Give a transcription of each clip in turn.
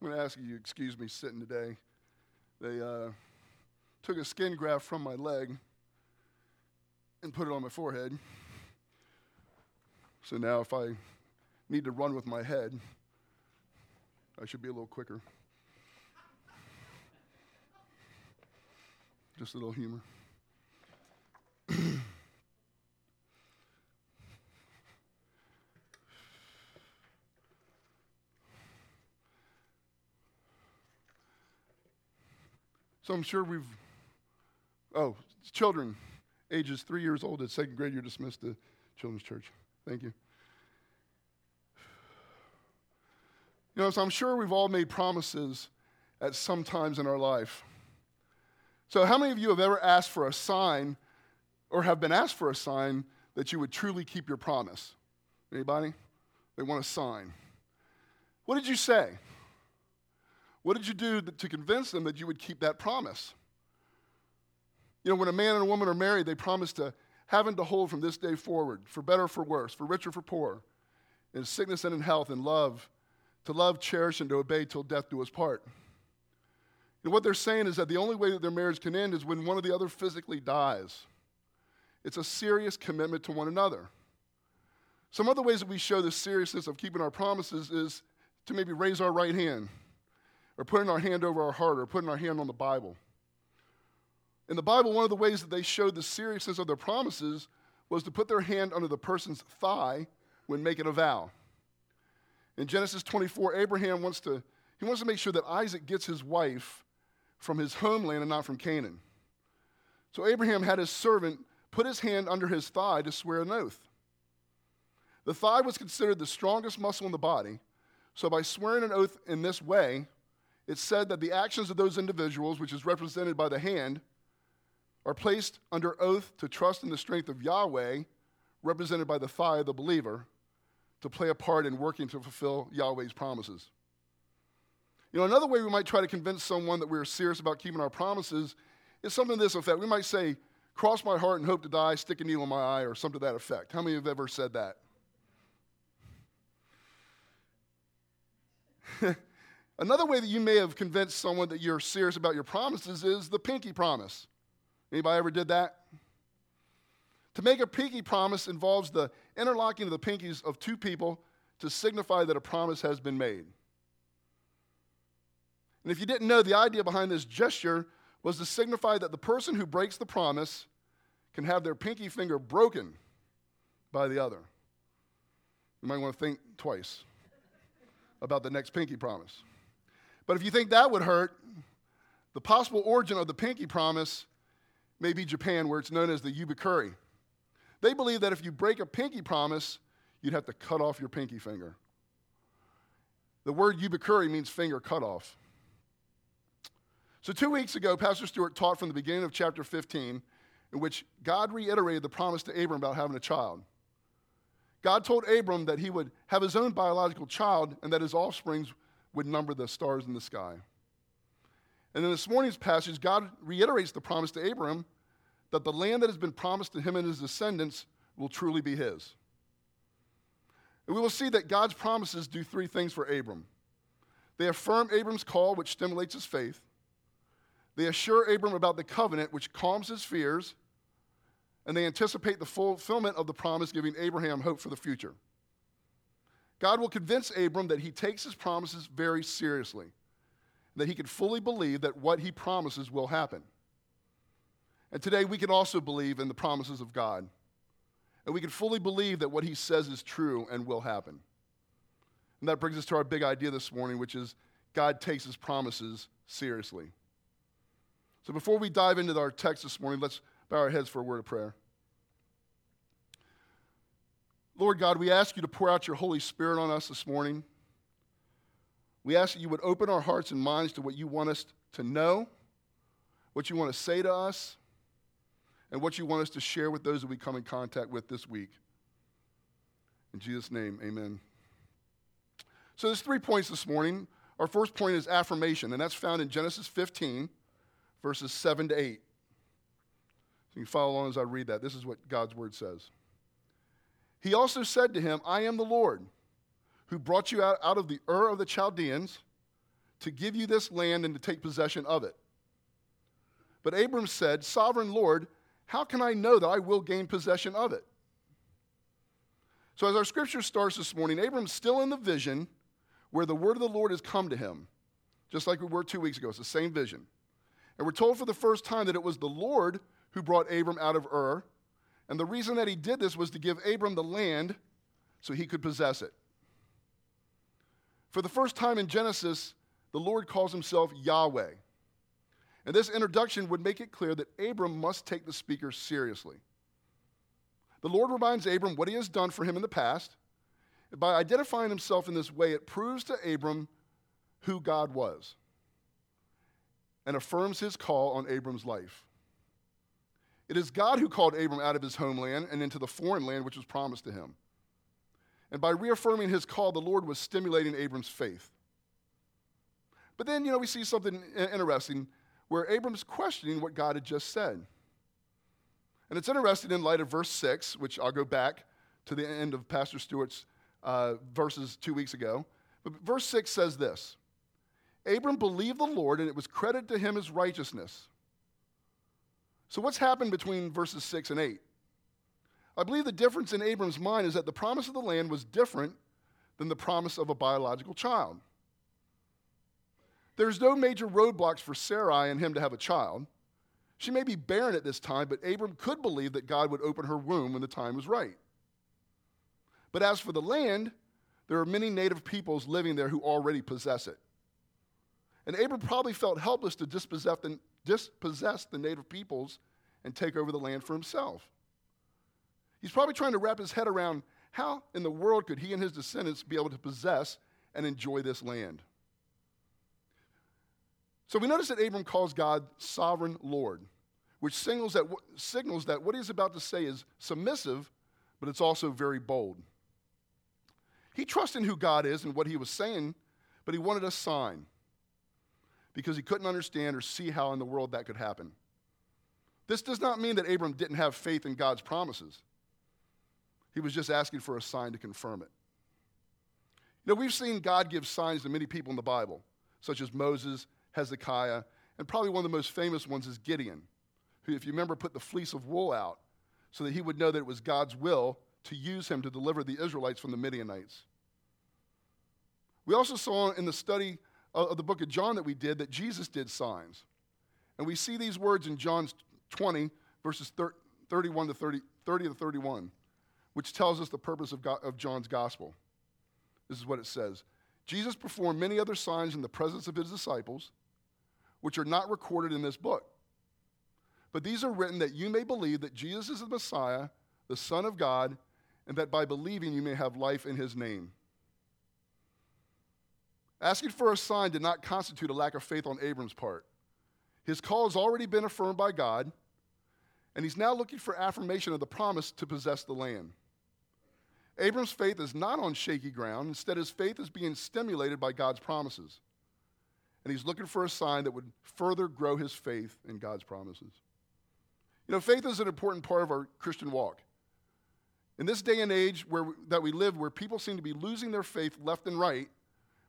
I'm going to ask you, excuse me, sitting today. They uh, took a skin graft from my leg and put it on my forehead. So now, if I need to run with my head, I should be a little quicker. Just a little humor. So I'm sure we've, oh, children, ages three years old at second grade, you're dismissed to children's church. Thank you. You know, so I'm sure we've all made promises at some times in our life. So, how many of you have ever asked for a sign or have been asked for a sign that you would truly keep your promise? Anybody? They want a sign. What did you say? What did you do to convince them that you would keep that promise? You know, when a man and a woman are married, they promise to have and to hold from this day forward, for better or for worse, for richer or for poor, in sickness and in health, in love, to love, cherish, and to obey till death do us part. And what they're saying is that the only way that their marriage can end is when one of the other physically dies. It's a serious commitment to one another. Some other ways that we show the seriousness of keeping our promises is to maybe raise our right hand or putting our hand over our heart or putting our hand on the Bible. In the Bible, one of the ways that they showed the seriousness of their promises was to put their hand under the person's thigh when making a vow. In Genesis 24, Abraham wants to, he wants to make sure that Isaac gets his wife from his homeland and not from Canaan. So Abraham had his servant put his hand under his thigh to swear an oath. The thigh was considered the strongest muscle in the body, so by swearing an oath in this way, it's said that the actions of those individuals, which is represented by the hand, are placed under oath to trust in the strength of Yahweh, represented by the thigh of the believer, to play a part in working to fulfill Yahweh's promises. You know, another way we might try to convince someone that we're serious about keeping our promises is something to this effect. We might say, Cross my heart and hope to die, stick a needle in my eye, or something to that effect. How many have ever said that? Another way that you may have convinced someone that you're serious about your promises is the pinky promise. Anybody ever did that? To make a pinky promise involves the interlocking of the pinkies of two people to signify that a promise has been made. And if you didn't know, the idea behind this gesture was to signify that the person who breaks the promise can have their pinky finger broken by the other. You might want to think twice about the next pinky promise. But if you think that would hurt, the possible origin of the pinky promise may be Japan, where it's known as the yubikiri. They believe that if you break a pinky promise, you'd have to cut off your pinky finger. The word yubikiri means finger cut off. So, two weeks ago, Pastor Stewart taught from the beginning of chapter 15, in which God reiterated the promise to Abram about having a child. God told Abram that he would have his own biological child and that his offsprings would number the stars in the sky. And in this morning's passage, God reiterates the promise to Abraham that the land that has been promised to him and his descendants will truly be his. And we will see that God's promises do three things for Abram. They affirm Abram's call, which stimulates his faith. They assure Abram about the covenant, which calms his fears. And they anticipate the fulfillment of the promise, giving Abraham hope for the future. God will convince Abram that he takes his promises very seriously, that he can fully believe that what he promises will happen. And today we can also believe in the promises of God. And we can fully believe that what he says is true and will happen. And that brings us to our big idea this morning, which is God takes his promises seriously. So before we dive into our text this morning, let's bow our heads for a word of prayer. Lord God, we ask you to pour out your Holy Spirit on us this morning. We ask that you would open our hearts and minds to what you want us to know, what you want to say to us, and what you want us to share with those that we come in contact with this week. In Jesus' name, amen. So there's three points this morning. Our first point is affirmation, and that's found in Genesis 15, verses 7 to 8. So you can follow along as I read that. This is what God's word says. He also said to him, I am the Lord who brought you out, out of the Ur of the Chaldeans to give you this land and to take possession of it. But Abram said, Sovereign Lord, how can I know that I will gain possession of it? So, as our scripture starts this morning, Abram's still in the vision where the word of the Lord has come to him, just like we were two weeks ago. It's the same vision. And we're told for the first time that it was the Lord who brought Abram out of Ur. And the reason that he did this was to give Abram the land so he could possess it. For the first time in Genesis, the Lord calls himself Yahweh. And this introduction would make it clear that Abram must take the speaker seriously. The Lord reminds Abram what he has done for him in the past. By identifying himself in this way, it proves to Abram who God was and affirms his call on Abram's life. It is God who called Abram out of his homeland and into the foreign land which was promised to him. And by reaffirming his call, the Lord was stimulating Abram's faith. But then, you know, we see something interesting where Abram's questioning what God had just said. And it's interesting in light of verse 6, which I'll go back to the end of Pastor Stewart's uh, verses two weeks ago. But verse 6 says this Abram believed the Lord, and it was credited to him as righteousness. So, what's happened between verses 6 and 8? I believe the difference in Abram's mind is that the promise of the land was different than the promise of a biological child. There's no major roadblocks for Sarai and him to have a child. She may be barren at this time, but Abram could believe that God would open her womb when the time was right. But as for the land, there are many native peoples living there who already possess it. And Abram probably felt helpless to dispossess the, dispossess the native peoples and take over the land for himself. He's probably trying to wrap his head around how in the world could he and his descendants be able to possess and enjoy this land. So we notice that Abram calls God sovereign Lord, which signals that, signals that what he's about to say is submissive, but it's also very bold. He trusts in who God is and what he was saying, but he wanted a sign because he couldn't understand or see how in the world that could happen. This does not mean that Abram didn't have faith in God's promises. He was just asking for a sign to confirm it. You know, we've seen God give signs to many people in the Bible, such as Moses, Hezekiah, and probably one of the most famous ones is Gideon, who, if you remember, put the fleece of wool out so that he would know that it was God's will to use him to deliver the Israelites from the Midianites. We also saw in the study of the book of John that we did that Jesus did signs. And we see these words in John 20, verses 31 to 30, 30 to 31, which tells us the purpose of, God, of John's gospel. This is what it says Jesus performed many other signs in the presence of his disciples, which are not recorded in this book. But these are written that you may believe that Jesus is the Messiah, the Son of God, and that by believing you may have life in his name. Asking for a sign did not constitute a lack of faith on Abram's part. His call has already been affirmed by God, and he's now looking for affirmation of the promise to possess the land. Abram's faith is not on shaky ground. Instead, his faith is being stimulated by God's promises. And he's looking for a sign that would further grow his faith in God's promises. You know, faith is an important part of our Christian walk. In this day and age where, that we live, where people seem to be losing their faith left and right,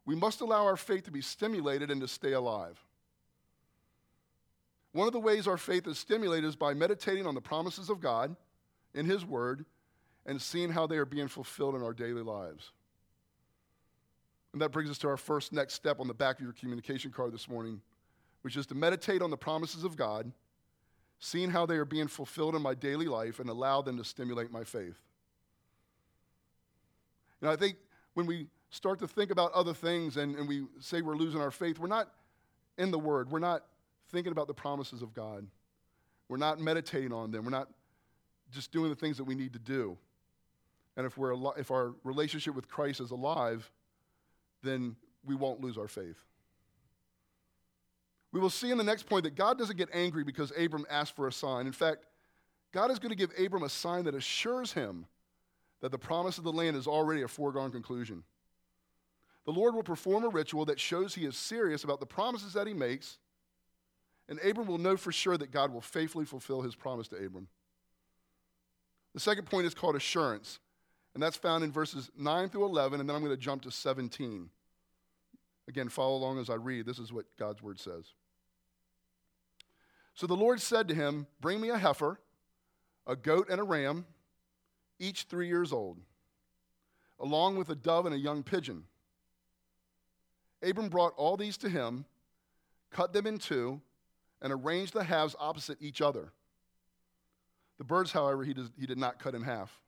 we must allow our faith to be stimulated and to stay alive. One of the ways our faith is stimulated is by meditating on the promises of God in His Word and seeing how they are being fulfilled in our daily lives. And that brings us to our first next step on the back of your communication card this morning, which is to meditate on the promises of God, seeing how they are being fulfilled in my daily life, and allow them to stimulate my faith. And I think when we start to think about other things and, and we say we're losing our faith, we're not in the Word. We're not thinking about the promises of God. We're not meditating on them. We're not just doing the things that we need to do. And if, we're, al- if our relationship with Christ is alive, then we won't lose our faith. We will see in the next point that God doesn't get angry because Abram asked for a sign. In fact, God is going to give Abram a sign that assures him that the promise of the land is already a foregone conclusion the Lord will perform a ritual that shows he is serious about the promises that he makes, and Abram will know for sure that God will faithfully fulfill his promise to Abram. The second point is called assurance, and that's found in verses 9 through 11, and then I'm going to jump to 17. Again, follow along as I read. This is what God's word says. So the Lord said to him, Bring me a heifer, a goat, and a ram, each three years old, along with a dove and a young pigeon. Abram brought all these to him, cut them in two, and arranged the halves opposite each other. The birds, however, he, does, he did not cut in half.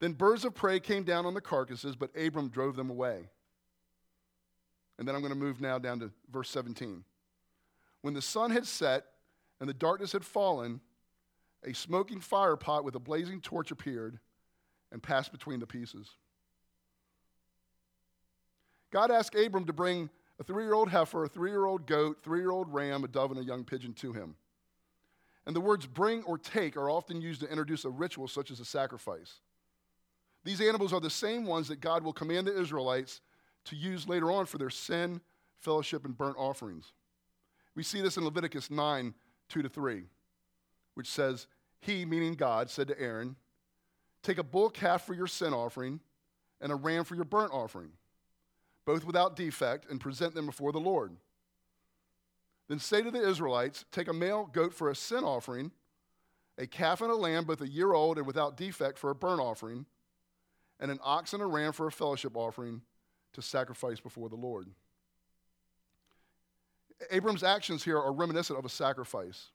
Then birds of prey came down on the carcasses, but Abram drove them away. And then I'm going to move now down to verse 17. When the sun had set and the darkness had fallen, a smoking fire pot with a blazing torch appeared and passed between the pieces. God asked Abram to bring a three year old heifer, a three year old goat, three year old ram, a dove, and a young pigeon to him. And the words bring or take are often used to introduce a ritual such as a sacrifice. These animals are the same ones that God will command the Israelites to use later on for their sin, fellowship, and burnt offerings. We see this in Leviticus 9 2 to 3, which says, He, meaning God, said to Aaron, Take a bull calf for your sin offering and a ram for your burnt offering, both without defect, and present them before the Lord. Then say to the Israelites, Take a male goat for a sin offering, a calf and a lamb, both a year old and without defect, for a burnt offering, and an ox and a ram for a fellowship offering to sacrifice before the Lord. Abram's actions here are reminiscent of a sacrifice.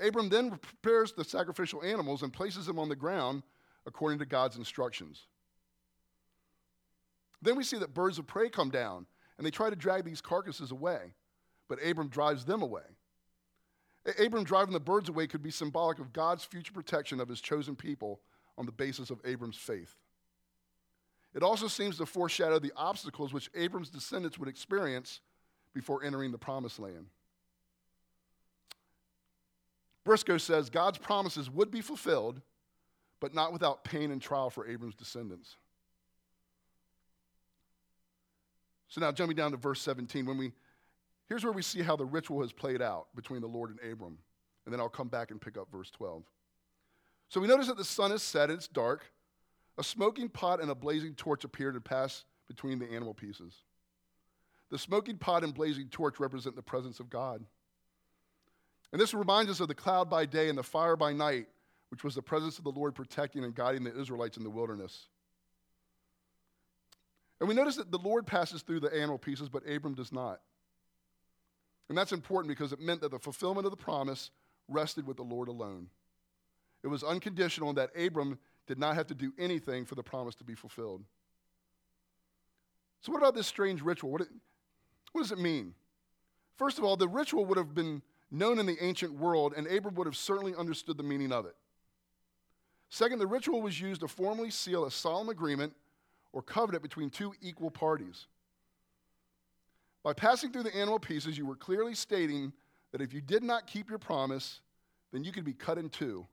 Abram then prepares the sacrificial animals and places them on the ground according to God's instructions. Then we see that birds of prey come down and they try to drag these carcasses away, but Abram drives them away. Abram driving the birds away could be symbolic of God's future protection of his chosen people on the basis of Abram's faith. It also seems to foreshadow the obstacles which Abram's descendants would experience before entering the promised land. Briscoe says God's promises would be fulfilled, but not without pain and trial for Abram's descendants. So now jumping down to verse 17, when we here's where we see how the ritual has played out between the Lord and Abram. And then I'll come back and pick up verse 12. So we notice that the sun is set it's dark. A smoking pot and a blazing torch appeared and passed between the animal pieces. The smoking pot and blazing torch represent the presence of God. And this reminds us of the cloud by day and the fire by night, which was the presence of the Lord protecting and guiding the Israelites in the wilderness. And we notice that the Lord passes through the animal pieces, but Abram does not. And that's important because it meant that the fulfillment of the promise rested with the Lord alone. It was unconditional, that Abram did not have to do anything for the promise to be fulfilled. So, what about this strange ritual? What, what does it mean? First of all, the ritual would have been known in the ancient world, and Abram would have certainly understood the meaning of it. Second, the ritual was used to formally seal a solemn agreement or covenant between two equal parties. By passing through the animal pieces, you were clearly stating that if you did not keep your promise, then you could be cut in two,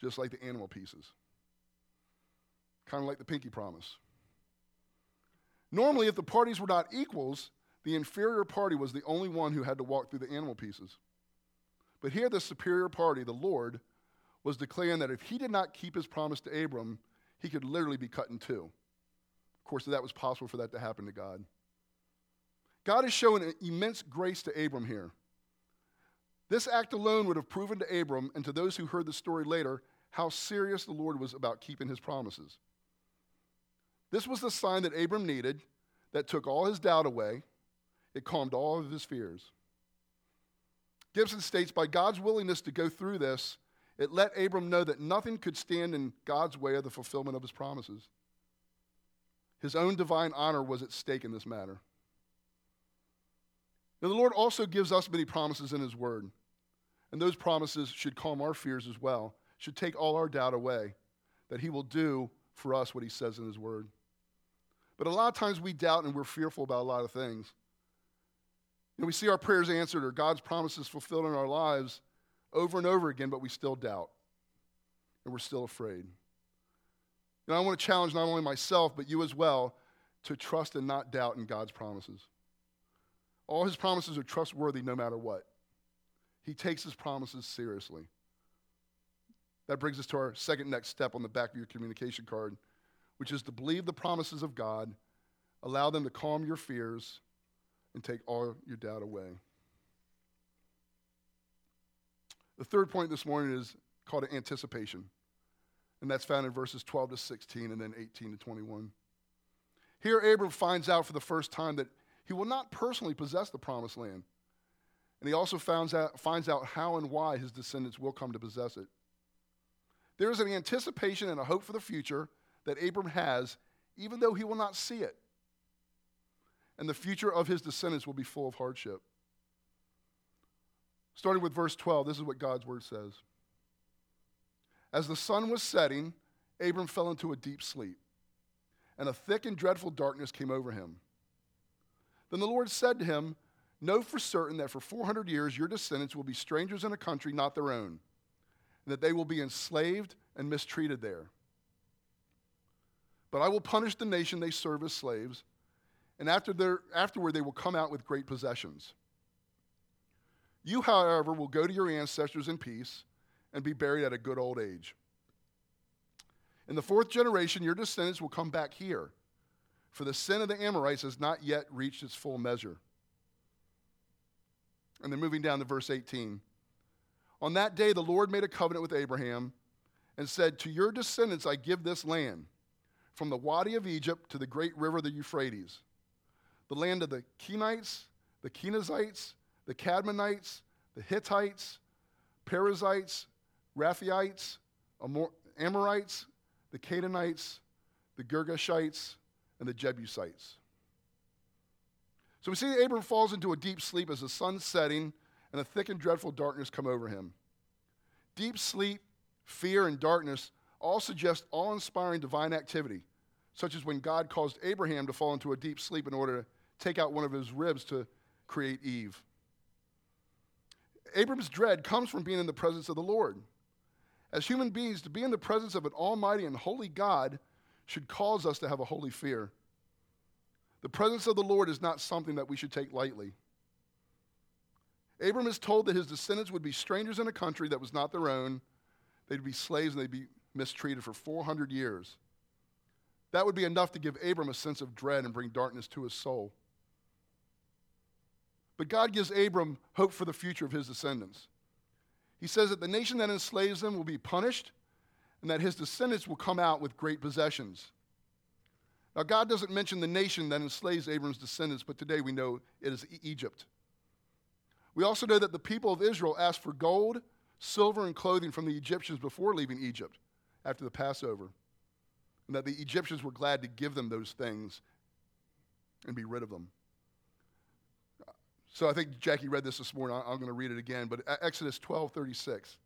just like the animal pieces. Kind of like the pinky promise. Normally, if the parties were not equals, the inferior party was the only one who had to walk through the animal pieces. But here, the superior party, the Lord, was declaring that if he did not keep his promise to Abram, he could literally be cut in two. Course, that was possible for that to happen to God. God is showing an immense grace to Abram here. This act alone would have proven to Abram and to those who heard the story later how serious the Lord was about keeping his promises. This was the sign that Abram needed that took all his doubt away it calmed all of his fears. Gibson states by God's willingness to go through this, it let Abram know that nothing could stand in God's way of the fulfillment of his promises. His own divine honor was at stake in this matter. Now, the Lord also gives us many promises in His Word, and those promises should calm our fears as well, should take all our doubt away that He will do for us what He says in His Word. But a lot of times we doubt and we're fearful about a lot of things. And we see our prayers answered or God's promises fulfilled in our lives over and over again, but we still doubt. And we're still afraid. And I want to challenge not only myself, but you as well to trust and not doubt in God's promises. All his promises are trustworthy no matter what. He takes his promises seriously. That brings us to our second next step on the back of your communication card, which is to believe the promises of God allow them to calm your fears and take all your doubt away. The third point this morning is called anticipation, and that's found in verses 12 to 16 and then 18 to 21. Here, Abram finds out for the first time that he will not personally possess the promised land. And he also finds out, finds out how and why his descendants will come to possess it. There is an anticipation and a hope for the future that Abram has, even though he will not see it. And the future of his descendants will be full of hardship. Starting with verse 12, this is what God's word says. As the sun was setting, Abram fell into a deep sleep, and a thick and dreadful darkness came over him. Then the Lord said to him, Know for certain that for 400 years your descendants will be strangers in a country not their own, and that they will be enslaved and mistreated there. But I will punish the nation they serve as slaves, and after their, afterward they will come out with great possessions. You, however, will go to your ancestors in peace and be buried at a good old age. In the fourth generation, your descendants will come back here, for the sin of the Amorites has not yet reached its full measure. And then moving down to verse 18. On that day, the Lord made a covenant with Abraham and said, To your descendants I give this land, from the Wadi of Egypt to the great river, the Euphrates, the land of the Kenites, the Kenizzites, the Cadmonites, the Hittites, Perizzites, Rephaites, Amorites, the Canaanites, the Girgashites, and the Jebusites. So we see that Abram falls into a deep sleep as the sun's setting and a thick and dreadful darkness come over him. Deep sleep, fear, and darkness all suggest awe inspiring divine activity, such as when God caused Abraham to fall into a deep sleep in order to take out one of his ribs to create Eve. Abram's dread comes from being in the presence of the Lord. As human beings, to be in the presence of an almighty and holy God should cause us to have a holy fear. The presence of the Lord is not something that we should take lightly. Abram is told that his descendants would be strangers in a country that was not their own. They'd be slaves and they'd be mistreated for 400 years. That would be enough to give Abram a sense of dread and bring darkness to his soul. But God gives Abram hope for the future of his descendants. He says that the nation that enslaves them will be punished and that his descendants will come out with great possessions. Now, God doesn't mention the nation that enslaves Abram's descendants, but today we know it is Egypt. We also know that the people of Israel asked for gold, silver, and clothing from the Egyptians before leaving Egypt after the Passover, and that the Egyptians were glad to give them those things and be rid of them. So I think Jackie read this this morning. I'm going to read it again. But Exodus 12 36.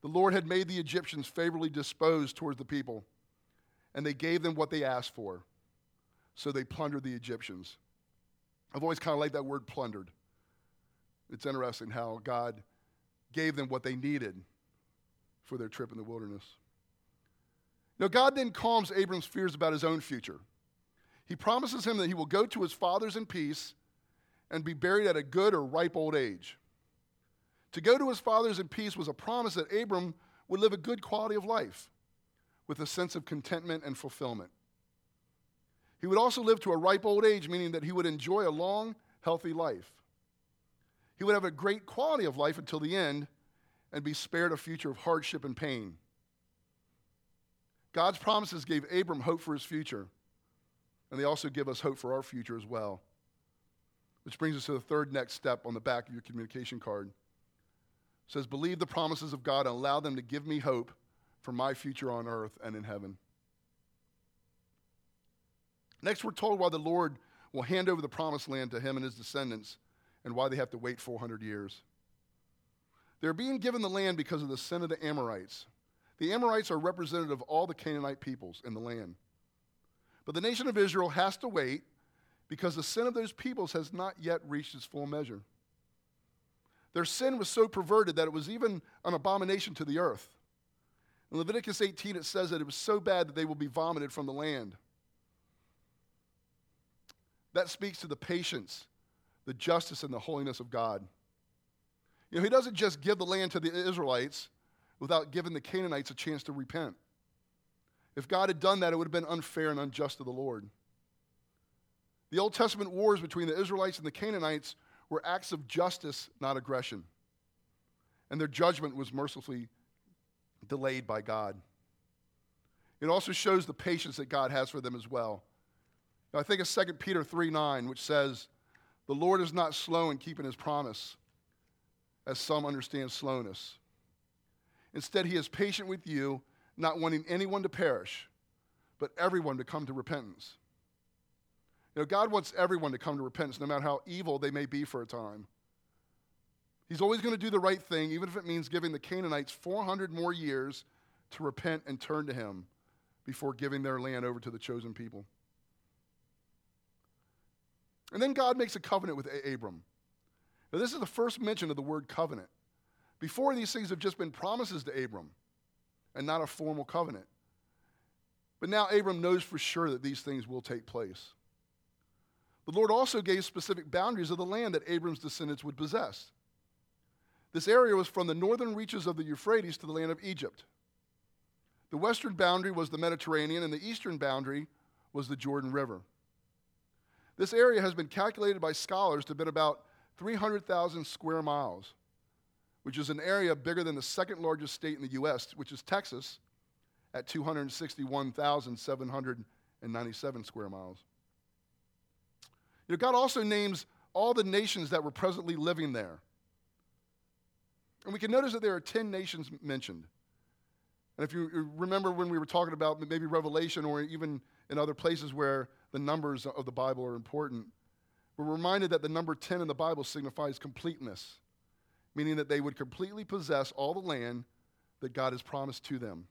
The Lord had made the Egyptians favorably disposed towards the people and they gave them what they asked for. So they plundered the Egyptians. I've always kind of liked that word plundered. It's interesting how God gave them what they needed for their trip in the wilderness. Now, God then calms Abram's fears about his own future. He promises him that he will go to his fathers in peace and be buried at a good or ripe old age. To go to his fathers in peace was a promise that Abram would live a good quality of life with a sense of contentment and fulfillment. He would also live to a ripe old age, meaning that he would enjoy a long, healthy life. He would have a great quality of life until the end and be spared a future of hardship and pain. God's promises gave Abram hope for his future, and they also give us hope for our future as well. Which brings us to the third next step on the back of your communication card. It says, Believe the promises of God and allow them to give me hope for my future on earth and in heaven. Next, we're told why the Lord will hand over the promised land to him and his descendants and why they have to wait 400 years. They're being given the land because of the sin of the Amorites. The Amorites are representative of all the Canaanite peoples in the land. But the nation of Israel has to wait because the sin of those peoples has not yet reached its full measure. Their sin was so perverted that it was even an abomination to the earth. In Leviticus 18, it says that it was so bad that they will be vomited from the land. That speaks to the patience, the justice, and the holiness of God. You know, He doesn't just give the land to the Israelites without giving the Canaanites a chance to repent. If God had done that, it would have been unfair and unjust to the Lord. The Old Testament wars between the Israelites and the Canaanites were acts of justice, not aggression. And their judgment was mercifully delayed by God. It also shows the patience that God has for them as well. Now, I think of 2 Peter 3 9, which says, The Lord is not slow in keeping his promise, as some understand slowness. Instead, he is patient with you, not wanting anyone to perish, but everyone to come to repentance. Know, God wants everyone to come to repentance, no matter how evil they may be for a time. He's always going to do the right thing, even if it means giving the Canaanites 400 more years to repent and turn to Him before giving their land over to the chosen people. And then God makes a covenant with Abram. Now, this is the first mention of the word covenant. Before, these things have just been promises to Abram and not a formal covenant. But now Abram knows for sure that these things will take place. The Lord also gave specific boundaries of the land that Abram's descendants would possess. This area was from the northern reaches of the Euphrates to the land of Egypt. The western boundary was the Mediterranean, and the eastern boundary was the Jordan River. This area has been calculated by scholars to have been about 300,000 square miles, which is an area bigger than the second largest state in the U.S., which is Texas, at 261,797 square miles. You know, God also names all the nations that were presently living there. And we can notice that there are 10 nations mentioned. And if you remember when we were talking about maybe Revelation or even in other places where the numbers of the Bible are important, we're reminded that the number 10 in the Bible signifies completeness, meaning that they would completely possess all the land that God has promised to them.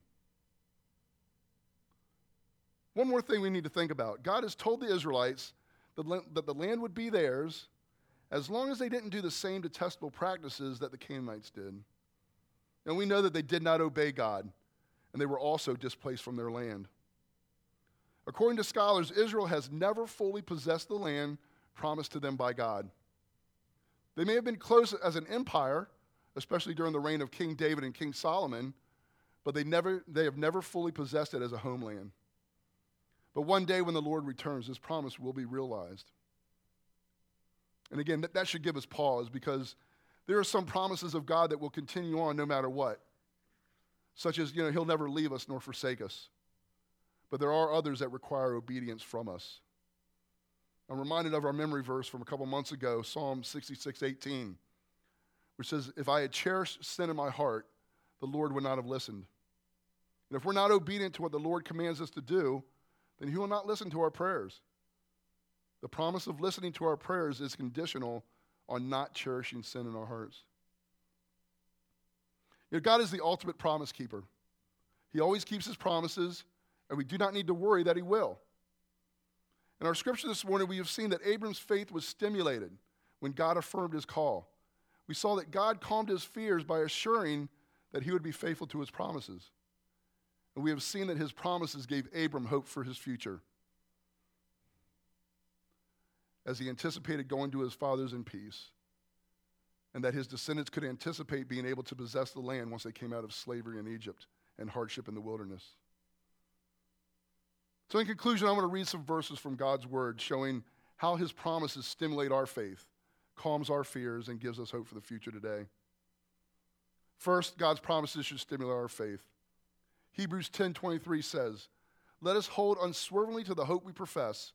One more thing we need to think about God has told the Israelites that the land would be theirs as long as they didn't do the same detestable practices that the Canaanites did. And we know that they did not obey God and they were also displaced from their land. According to scholars, Israel has never fully possessed the land promised to them by God. They may have been close as an empire, especially during the reign of King David and King Solomon, but they, never, they have never fully possessed it as a homeland. But one day when the Lord returns, this promise will be realized. And again, that, that should give us pause because there are some promises of God that will continue on no matter what such as, you know, he'll never leave us nor forsake us. But there are others that require obedience from us. I'm reminded of our memory verse from a couple months ago, Psalm 66 18, which says, If I had cherished sin in my heart, the Lord would not have listened. And if we're not obedient to what the Lord commands us to do, then He will not listen to our prayers. The promise of listening to our prayers is conditional on not cherishing sin in our hearts. You know, God is the ultimate promise keeper. He always keeps his promises, and we do not need to worry that he will. In our scripture this morning, we have seen that Abram's faith was stimulated when God affirmed his call. We saw that God calmed his fears by assuring that he would be faithful to his promises. And we have seen that his promises gave Abram hope for his future as he anticipated going to his fathers in peace and that his descendants could anticipate being able to possess the land once they came out of slavery in Egypt and hardship in the wilderness. So, in conclusion, I want to read some verses from God's word showing how his promises stimulate our faith, calms our fears, and gives us hope for the future today. First, God's promises should stimulate our faith. Hebrews 10:23 says, "Let us hold unswervingly to the hope we profess,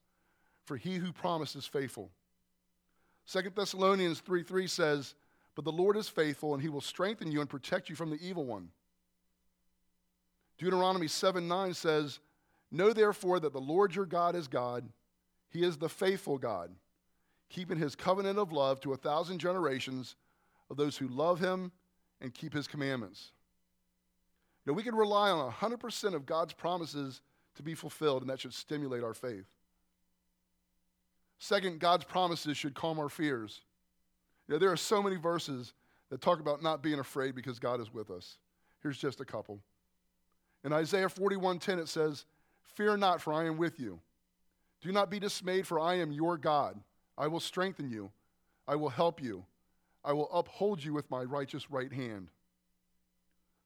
for he who promised is faithful." 2 Thessalonians 3 3 says, but the Lord is faithful, and he will strengthen you and protect you from the evil one. Deuteronomy 7 9 says, Know therefore that the Lord your God is God. He is the faithful God, keeping his covenant of love to a thousand generations of those who love him and keep his commandments. You know, we can rely on 100% of God's promises to be fulfilled, and that should stimulate our faith. Second, God's promises should calm our fears. You know, there are so many verses that talk about not being afraid because God is with us. Here's just a couple. In Isaiah 41:10 it says, "Fear not, for I am with you. Do not be dismayed, for I am your God. I will strengthen you. I will help you. I will uphold you with my righteous right hand."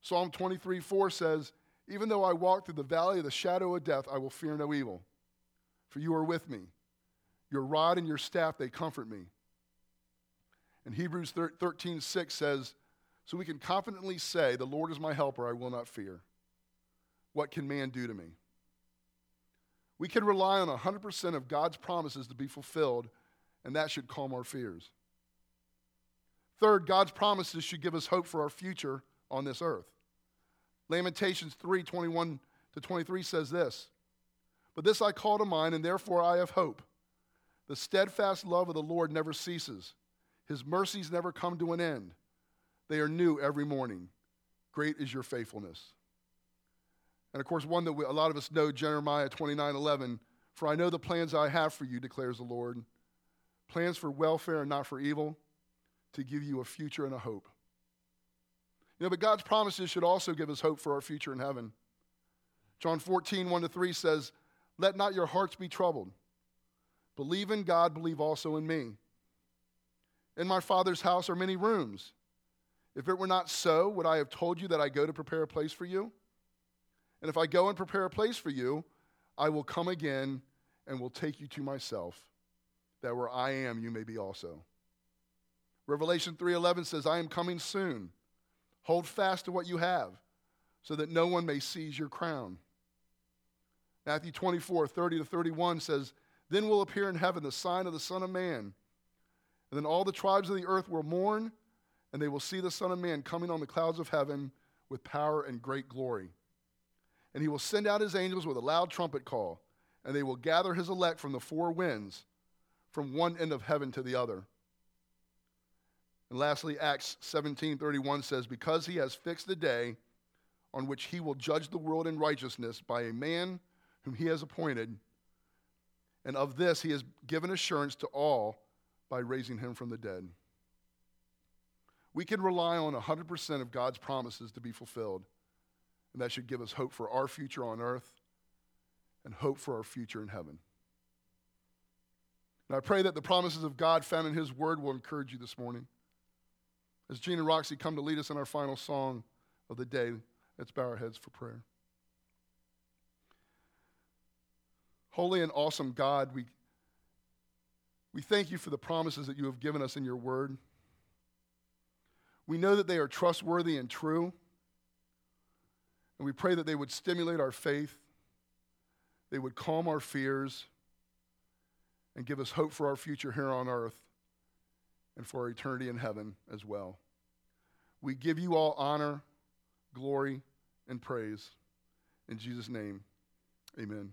Psalm 23:4 says, "Even though I walk through the valley of the shadow of death, I will fear no evil, for you are with me. Your rod and your staff, they comfort me. And Hebrews 13, 6 says, So we can confidently say, The Lord is my helper, I will not fear. What can man do to me? We can rely on 100% of God's promises to be fulfilled, and that should calm our fears. Third, God's promises should give us hope for our future on this earth. Lamentations 3 21 to 23 says this But this I call to mind, and therefore I have hope. The steadfast love of the Lord never ceases, His mercies never come to an end. They are new every morning. Great is your faithfulness. And of course, one that we, a lot of us know, Jeremiah 29 11. For I know the plans I have for you, declares the Lord plans for welfare and not for evil, to give you a future and a hope. You know, but God's promises should also give us hope for our future in heaven. John 14, 1 to 3 says, Let not your hearts be troubled. Believe in God, believe also in me. In my Father's house are many rooms. If it were not so, would I have told you that I go to prepare a place for you? And if I go and prepare a place for you, I will come again and will take you to myself, that where I am, you may be also. Revelation 3:11 says, "I am coming soon. Hold fast to what you have, so that no one may seize your crown." Matthew 24, 30 to 31 says, Then will appear in heaven the sign of the Son of Man. And then all the tribes of the earth will mourn, and they will see the Son of Man coming on the clouds of heaven with power and great glory. And he will send out his angels with a loud trumpet call, and they will gather his elect from the four winds, from one end of heaven to the other. And lastly, Acts 17:31 says, "Because he has fixed the day on which he will judge the world in righteousness by a man whom he has appointed, and of this he has given assurance to all by raising him from the dead." We can rely on 100% of God's promises to be fulfilled, and that should give us hope for our future on earth and hope for our future in heaven. And I pray that the promises of God found in his word will encourage you this morning. As Gene and Roxy come to lead us in our final song of the day, let's bow our heads for prayer. Holy and awesome God, we, we thank you for the promises that you have given us in your word. We know that they are trustworthy and true. And we pray that they would stimulate our faith, they would calm our fears, and give us hope for our future here on earth and for eternity in heaven as well. We give you all honor, glory, and praise. In Jesus' name, amen.